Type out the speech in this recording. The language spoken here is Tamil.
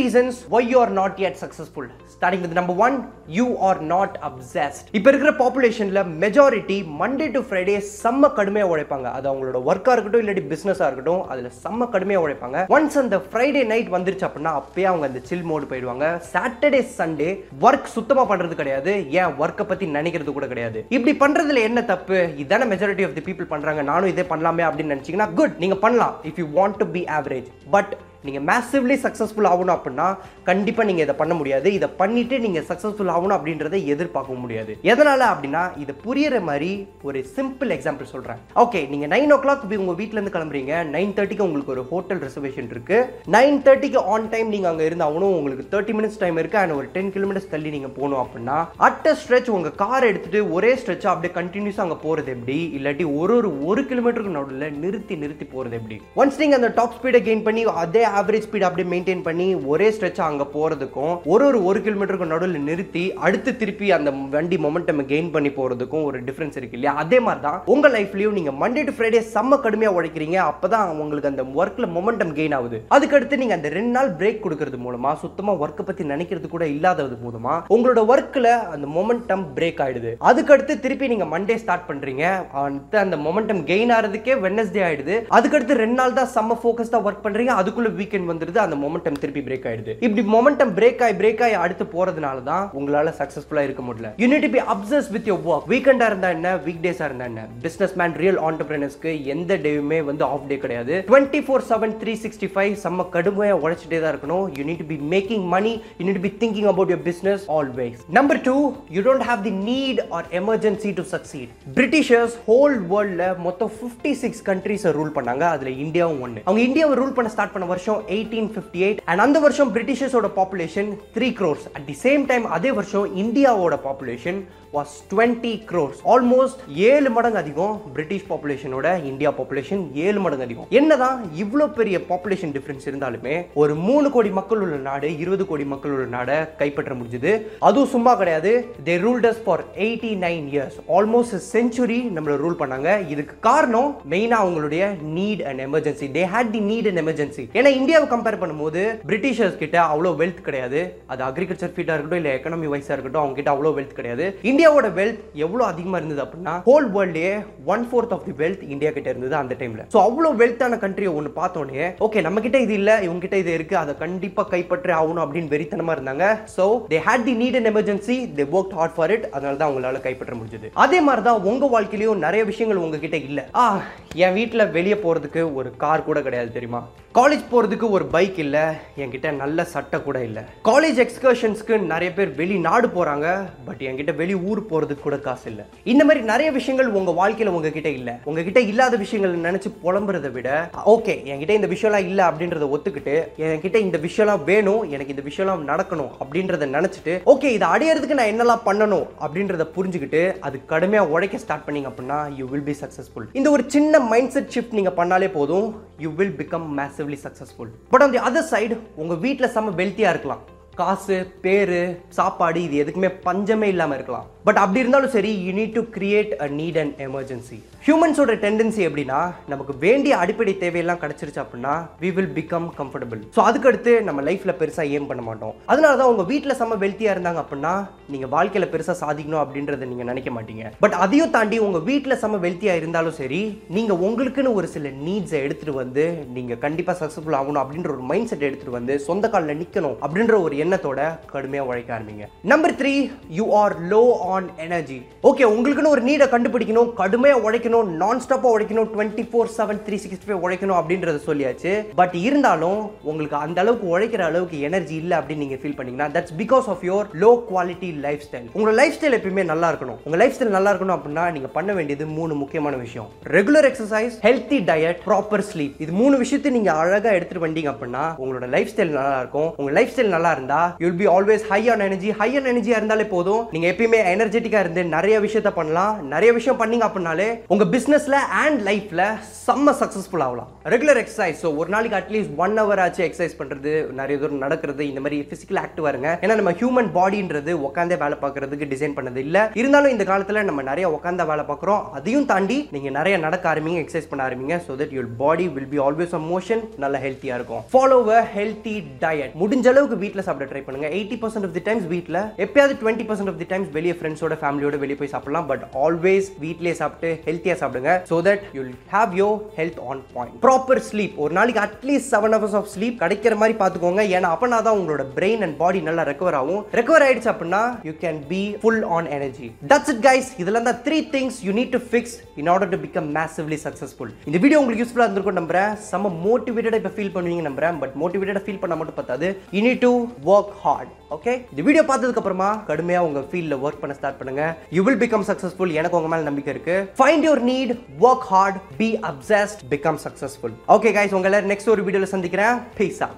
Reasons why you are not yet successful. Starting with number one you are not obsessed இப்போ இருக்கிற பாப்புலேஷன்ல மெஜாரிட்டி மண்டே டு ஃப்ரைடே செம்ம கடுமையாக உழைப்பாங்க. அது அவங்களோட ஒர்க்காக இருக்கட்டும் இல்லாட்டி பிஸ்னஸாக இருக்கட்டும் அதில் செம்ம கடுமையாக உழைப்பாங்க. ஒன்ஸ் அந்த ஃப்ரைடே நைட் வந்துருச்சு அப்படின்னா அப்பயே அவங்க அந்த சில் மோடு போயிடுவாங்க. சாட்டர்டே சண்டே ஒர்க் சுத்தமாக பண்ணுறது கிடையாது. ஏன்? ஒர்க்கை பற்றி நினைக்கிறது கூட கிடையாது. இப்படி பண்ணுறதுல என்ன தப்பு? இதான மெஜாரிட்டி ஆஃப் தி பீப்புள் பண்ணுறாங்க நானும் இதே பண்ணலாமே அப்படின்னு நினச்சிங்கன்னா குட் நீங்கள் பண்ணலாம் if you want to be average but நீங்கள் மேசிவ்லி சக்ஸஸ்ஃபுல் ஆகணும் அப்படின்னா கண்டிப்பாக நீங்கள் இதை பண்ண முடியாது. இதை பண்ணிவிட்டு நீங்கள் சக்ஸஸ்ஃபுல் ஆகணும் அப்படின்றத எதிர்பார்க்க முடியாது. எதனால் அப்படின்னா இதை புரியிற மாதிரி ஒரு சிம்பிள் எக்ஸாம்பிள் சொல்கிறேன் ஓகே நீங்கள் நைன் ஓ கிளாக் உங்கள் வீட்டிலேருந்து கிளம்புறீங்க. நைன் தேர்ட்டிக்கு உங்களுக்கு ஒரு ஹோட்டல் ரிசர்வேஷன் இருக்குது நைன் தேர்ட்டிக்கு ஆன் டைம் நீங்கள் அங்கே இருந்தாகணும். உங்களுக்கு தேர்ட்டி மினிட்ஸ் டைம் இருக்குது அண்ட் ஒரு டென் கிலோமீட்டர்ஸ் தள்ளி நீங்கள் போகணும் அப்படின்னா அட் ஸ்ட்ரெச் உங்கள் கார் எடுத்துட்டு ஒரே ஸ்ட்ரெச்சாக அப்படியே கண்டினியூஸாக அங்கே போகிறது எப்படி? இல்லாட்டி ஒரு ஒரு ஒரு கிலோமீட்டருக்கு நடுவில் நிறுத்தி நிறுத்தி போகிறது எப்படி? ஒன்ஸ் நீங்கள் அந்த டாப் ஸ்பீடை கெயின் பண்ணி அதே ஆவரேஜ் ஸ்பீட் அப்படியே மெயின்டைன் பண்ணி ஒரே ஸ்ட்ரெச் அங்கே போகிறதுக்கும் ஒரு ஒரு ஒரு கிலோமீட்டருக்கு நடுவில் நிறுத்தி அடுத்து திருப்பி அந்த வண்டி மொமெண்டம் கெயின் பண்ணி போகிறதுக்கும் ஒரு டிஃப்ரென்ஸ் இருக்கு இல்லையா? அதே மாதிரி தான் உங்கள் லைஃப்லையும் நீங்கள் மண்டே டு ஃப்ரைடே செம்ம கடுமையாக உழைக்கிறீங்க. அப்போ தான் உங்களுக்கு அந்த ஒர்க்கில் மொமெண்டம் கெயின் ஆகுது. அதுக்கடுத்து நீங்கள் அந்த ரெண்டு நாள் பிரேக் கொடுக்கறது மூலமா சுத்தமாக ஒர்க்கை பற்றி நினைக்கிறது கூட இல்லாதது மூலமா உங்களோட ஒர்க்கில் அந்த மொமெண்டம் பிரேக் ஆயிடுது. அதுக்கடுத்து திருப்பி நீங்கள் மண்டே ஸ்டார்ட் பண்ணுறீங்க அந்த மொமெண்டம் கெயின் ஆகிறதுக்கே வெனஸ்டே ஆயிடுது. அதுக்கடுத்து ரெண்டு நாள் தான் செம்ம ஃபோக்கஸ்டாக ஒர்க் பண்ணுறீங்க அதுக்குள்ள வீக்கெண்ட் வந்துருது அந்த மொமெண்டம் திருப்பி பிரேக் ஆயிடுது. இப்படி மொமெண்டம் பிரேக் ஆகி பிரேக் ஆகி அடுத்து போறதுனால தான் உங்களால சக்சஸ்ஃபுல்லா இருக்க முடியல. You need be obsess with your work வீக்கெண்டா இருந்தா என்ன? வீக் டேஸா இருந்தா என்ன? பிசினஸ் மேன் ரியல் ஆண்டர்பிரினர்ஸ்க்கு எந்த டேவுமே வந்து ஆஃப் டே கிடையாது. Twenty four seven three sixty five செம்ம கடுமையாக உழைச்சிட்டே தான் இருக்கணும். You need be making money you need be thinking about your business always number two you don't have the need or emergency to succeed Britishers whole வேர்ல்ட்ல மொத்தம் ஃபிஃப்டி சிக்ஸ் கண்ட்ரிஸை ரூல் பண்ணாங்க. அதில் இந்தியாவும் ஒன்று அவங்க இந்தியாவை ரூல் பண்ண ஸ்டார்ட் பண்ண வருஷம் எயிட்டீன் ஃபிஃப்டி எயிட் அண்ட் அந்த வருஷம் பிரிட்டிஷர்ஸோட population three crores at the same time அதே வருஷம் இந்தியாவோட population was twenty crores almost ஏழு மடங்கு அதிகம் பிரிட்டிஷ் பாப்புலேஷனோட இந்தியா பாப்புலேஷன் ஏழு மடங்கு அதிகம். என்னதான் இவ்வளோ பெரிய பாப்புலேஷன் டிஃப்ரென்ஸ் இருந்தாலுமே ஒரு மூணு கோடி மக்கள் உள்ள நாடு இருபது கோடி மக்கள் உள்ள நாடை கைப்பற்ற முடிஞ்சது. அதுவும் சும்மா கிடையாது. They ruled us for eighty nine years almost century நம்மளை ரூல் பண்ணாங்க. இதுக்கு காரணம் மெயினாக அவங்களுடைய need and emergency they had the need and emergency ஏன்னா இந்தியாவை கம்பேர் பண்ணும்போது பிரிட்டிஷர்ஸ் கிட்ட அவ்வளோ வெல்த் கிடையாது. அது அக்ரிகல்ச்சர் ஃபீல்டாக இருக்கட்டும் இல்லை எக்கனாமி வைஸாக இருக்கட்டும் அவங்க கிட்ட அவ்வளோ வெல்த் கிடையாது. இந்தியாவோட வெல்த் எவ்வளோ அதிகமாக இருந்தது அப்படின்னா whole வேர்ல்டே one fourth of the wealth India கிட்ட இருந்தது அந்த டைம்ல ஸோ அவ்வளோ வெல்த்தான கண்ட்ரியை ஒன்று பார்த்தோன்னே ஓகே நம்ம கிட்ட இது இல்லை இவங்க கிட்ட இது இருக்கு அதை கண்டிப்பாக கைப்பற்றி ஆகணும் அப்படின்னு வெறித்தனமா இருந்தாங்க. So they had the need and emergency they work hard for it அதனால தான் அவங்களால கைப்பற்ற முடிஞ்சது. அதே மாதிரி தான் உங்க வாழ்க்கையிலையும் நிறைய விஷயங்கள் உங்ககிட்ட இல்லை. ஆ என் வீட்டில் வெளியே போறதுக்கு ஒரு கார் கூட கிடையாது தெரியுமா? காலேஜ் போகிறதுக்கு ஒரு பைக் இல்லை என்கிட்ட நல்ல சட்டை கூட இல்லை. காலேஜ் எக்ஸ்கர்ஷன்ஸ்க்கு நிறைய பேர் வெளிநாடு போகிறாங்க பட் என்கிட்ட வெளி ஊர் போகிறதுக்கு கூட காசு இல்லை. இந்த மாதிரி நிறைய விஷயங்கள் உங்கள் வாழ்க்கையில் உங்ககிட்ட இல்லை. உங்ககிட்ட இல்லாத விஷயங்கள் நினச்சி புலம்புறதை விட ஓகே என்கிட்ட இந்த விஷயம்லாம் இல்லை அப்படின்றத ஒத்துக்கிட்டு என்கிட்ட இந்த விஷயம்லாம் வேணும் எனக்கு இந்த விஷயம்லாம் நடக்கணும் அப்படின்றத நினச்சிட்டு ஓகே இதை அடையிறதுக்கு நான் என்னெல்லாம் பண்ணணும் அப்படின்றத புரிஞ்சுக்கிட்டு அது கடுமையாக உழைக்க ஸ்டார்ட் பண்ணீங்க அப்படின்னா யூ வில் பி சக்ஸஸ்ஃபுல் இந்த ஒரு சின்ன மைண்ட் செட் ஷிஃப்ட் நீங்கள் பண்ணாலே போதும் you will become massively successful but on the other side உங்கள் வீட்டில் செம்ம வெல்த்தியாக இருக்கலாம். காசு பேரு சாப்பாடு இது எதுக்குமே பஞ்சமே இல்லாமல் இருக்கலாம். பட் அப்படி இருந்தாலும் சரி you need to create a need and emergency ஹியூமன்ஸோட tendency எப்படின்னா நமக்கு வேண்டிய அடிப்படை தேவையெல்லாம் கிடைச்சிருச்சு அப்படின்னா we will become comfortable so அதுக்கடுத்து நம்ம லைஃப்ல பெருசாக ஏம் பண்ண மாட்டோம். அதனால தான் உங்க வீட்டில் செம்ம வெல்த்தியாக இருந்தாங்க அப்படின்னா நீங்க வாழ்க்கையில பெருசாக சாதிக்கணும் அப்படின்றத நீங்க நினைக்க மாட்டீங்க. பட் அதையும் தாண்டி உங்க வீட்டில் செம்ம வெல்த்தியாக இருந்தாலும் சரி நீங்க உங்களுக்குன்னு ஒரு சில நீட்ஸை எடுத்துட்டு வந்து நீங்க கண்டிப்பா சக்ஸஸ்ஃபுல் ஆகணும் அப்படின்ற ஒரு மைண்ட் செட் எடுத்துட்டு வந்து சொந்த காலில் நிற்கணும் அப்படின்ற ஒரு எண்ணத்தோட கடுமையாக உழைக்க ஆரம்பிங்க. Number three you are low on energy okay உங்களுக்குன்னு ஒரு நீடை கண்டுபிடிக்கணும் கடுமையாக உழைக்கணும் நான் ஸ்டாப்பாக உழைக்கணும் twenty four seven three sixty five உழைக்கணும் அப்படின்றத சொல்லியாச்சு. பட் இருந்தாலும் உங்களுக்கு அந்த அளவுக்கு உழைக்கிற அளவுக்கு எனர்ஜி இல்லை அப்படின்னு நீங்கள் ஃபீல் பண்ணீங்கன்னா that's because of your low quality lifestyle உங்களோட லைஃப் ஸ்டைல் எப்பயுமே நல்லா இருக்கணும். உங்கள் லைஃப் ஸ்டைல் நல்லா இருக்கணும் அப்படின்னா நீங்கள் பண்ண வேண்டியது மூணு முக்கியமான விஷயம். Regular exercise healthy diet proper sleep இது மூணு விஷயத்தை நீங்கள் அழகாக எடுத்துட்டு வந்தீங்க அப்படின்னா உங்களோட லைஃப் ஸ்டைல் நல்லா இருக்கும். உங்க லைஃப் ஸ்டைல் நல்லா இருந்தா you'll be always high on energy high on எனர்ஜியா இருந்தாலே போதும். நீங்க எப்பயுமே எனர்ஜெட்டிக்கா இருந்து நிறைய விஷயத்த பண்ணலாம். நிறைய விஷயம் பண்ணீங்க அப்படின்னாலே உங்க பிசினஸ்ல அண்ட் லைஃப்ல செம்ம சக்சஸ்ஃபுல் ஆகலாம். ரெகுலர் எக்ஸசைஸ் ஸோ ஒரு நாளைக்கு அட்லீஸ்ட் ஒன் ஹவர் ஆச்சு எக்ஸசைஸ் பண்றது நிறைய தூரம் நடக்கிறது இந்த மாதிரி பிசிக்கல் ஆக்டிவா இருங்க ஏன்னா நம்ம ஹியூமன் பாடின்றது உட்காந்தே வேலை பார்க்கறதுக்கு டிசைன் பண்ணது இல்ல. இருந்தாலும் இந்த காலத்துல நம்ம நிறைய உட்காந்த வேலை பார்க்குறோம். அதையும் தாண்டி நீங்க நிறைய நடக்க ஆரம்பிங்க எக்ஸசைஸ் பண்ண ஆரம்பிங்க so that your body will be always a motion நல்ல ஹெல்த்தியா இருக்கும். ஃபாலோ அ ஹெல்த்தி டயட் முடிஞ்ச அளவுக்கு வீட்டில் சாப்பிட ட்ரை பண்ணுங்க. Eighty percent of the times வீட்டில் எப்பயாவது twenty percent of the times வெளியே ஃப்ரெண்ட்ஸோட ஃபேமிலியோட வெளியே போய் சாப்பிடலாம். பட் ஆல்வேஸ் வீட்லயே சாப்பிட்டு ஹெல்த்தியா சாப்பிடுங்க. So that you'll have your health on point proper sleep ஒரு நாளைக்கு at least seven hours of sleep கிடைக்கிற மாதிரி பார்த்துக்கோங்க. ஏன்னா அப்பனா தான் உங்களோட பிரெயின் அண்ட் பாடி நல்லா ரெக்கவர் ஆகும். ரெக்கவர் ஆயிடுச்சு அப்படின்னா you can be full on energy that's it guys இதில் தான் three things you need to fix in order to become massively successful இந்த வீடியோ உங்களுக்கு யூஸ்ஃபுல்லாக இருந்திருக்கும் நம்புறேன். செம்ம மோட்டிவேட்டடாக இப்போ ஃபீல் பண்ணுவீங்க நம்புறேன். பட் மோட்டிவேட்டடாக ஃபீல் பண்ண மட்டும் பத்தாது. You need to work hard okay இந்த வீடியோ பார்த்ததுக்கு அப்புறமா கடுமையாக உங்க ஃபீல்டில் ஒர்க் பண்ண ஸ்டார்ட் பண்ணுங்க. யூ வில் பிகம் சக்ஸஸ்ஃபுல் எனக்கு உங்க மேல நம்பிக்கை இருக்கு. Find your need work hard be obsessed become successful okay guys உங்களை நெக்ஸ்ட் ஒரு வீடியோவில் சந்திக்கிறேன். பீஸா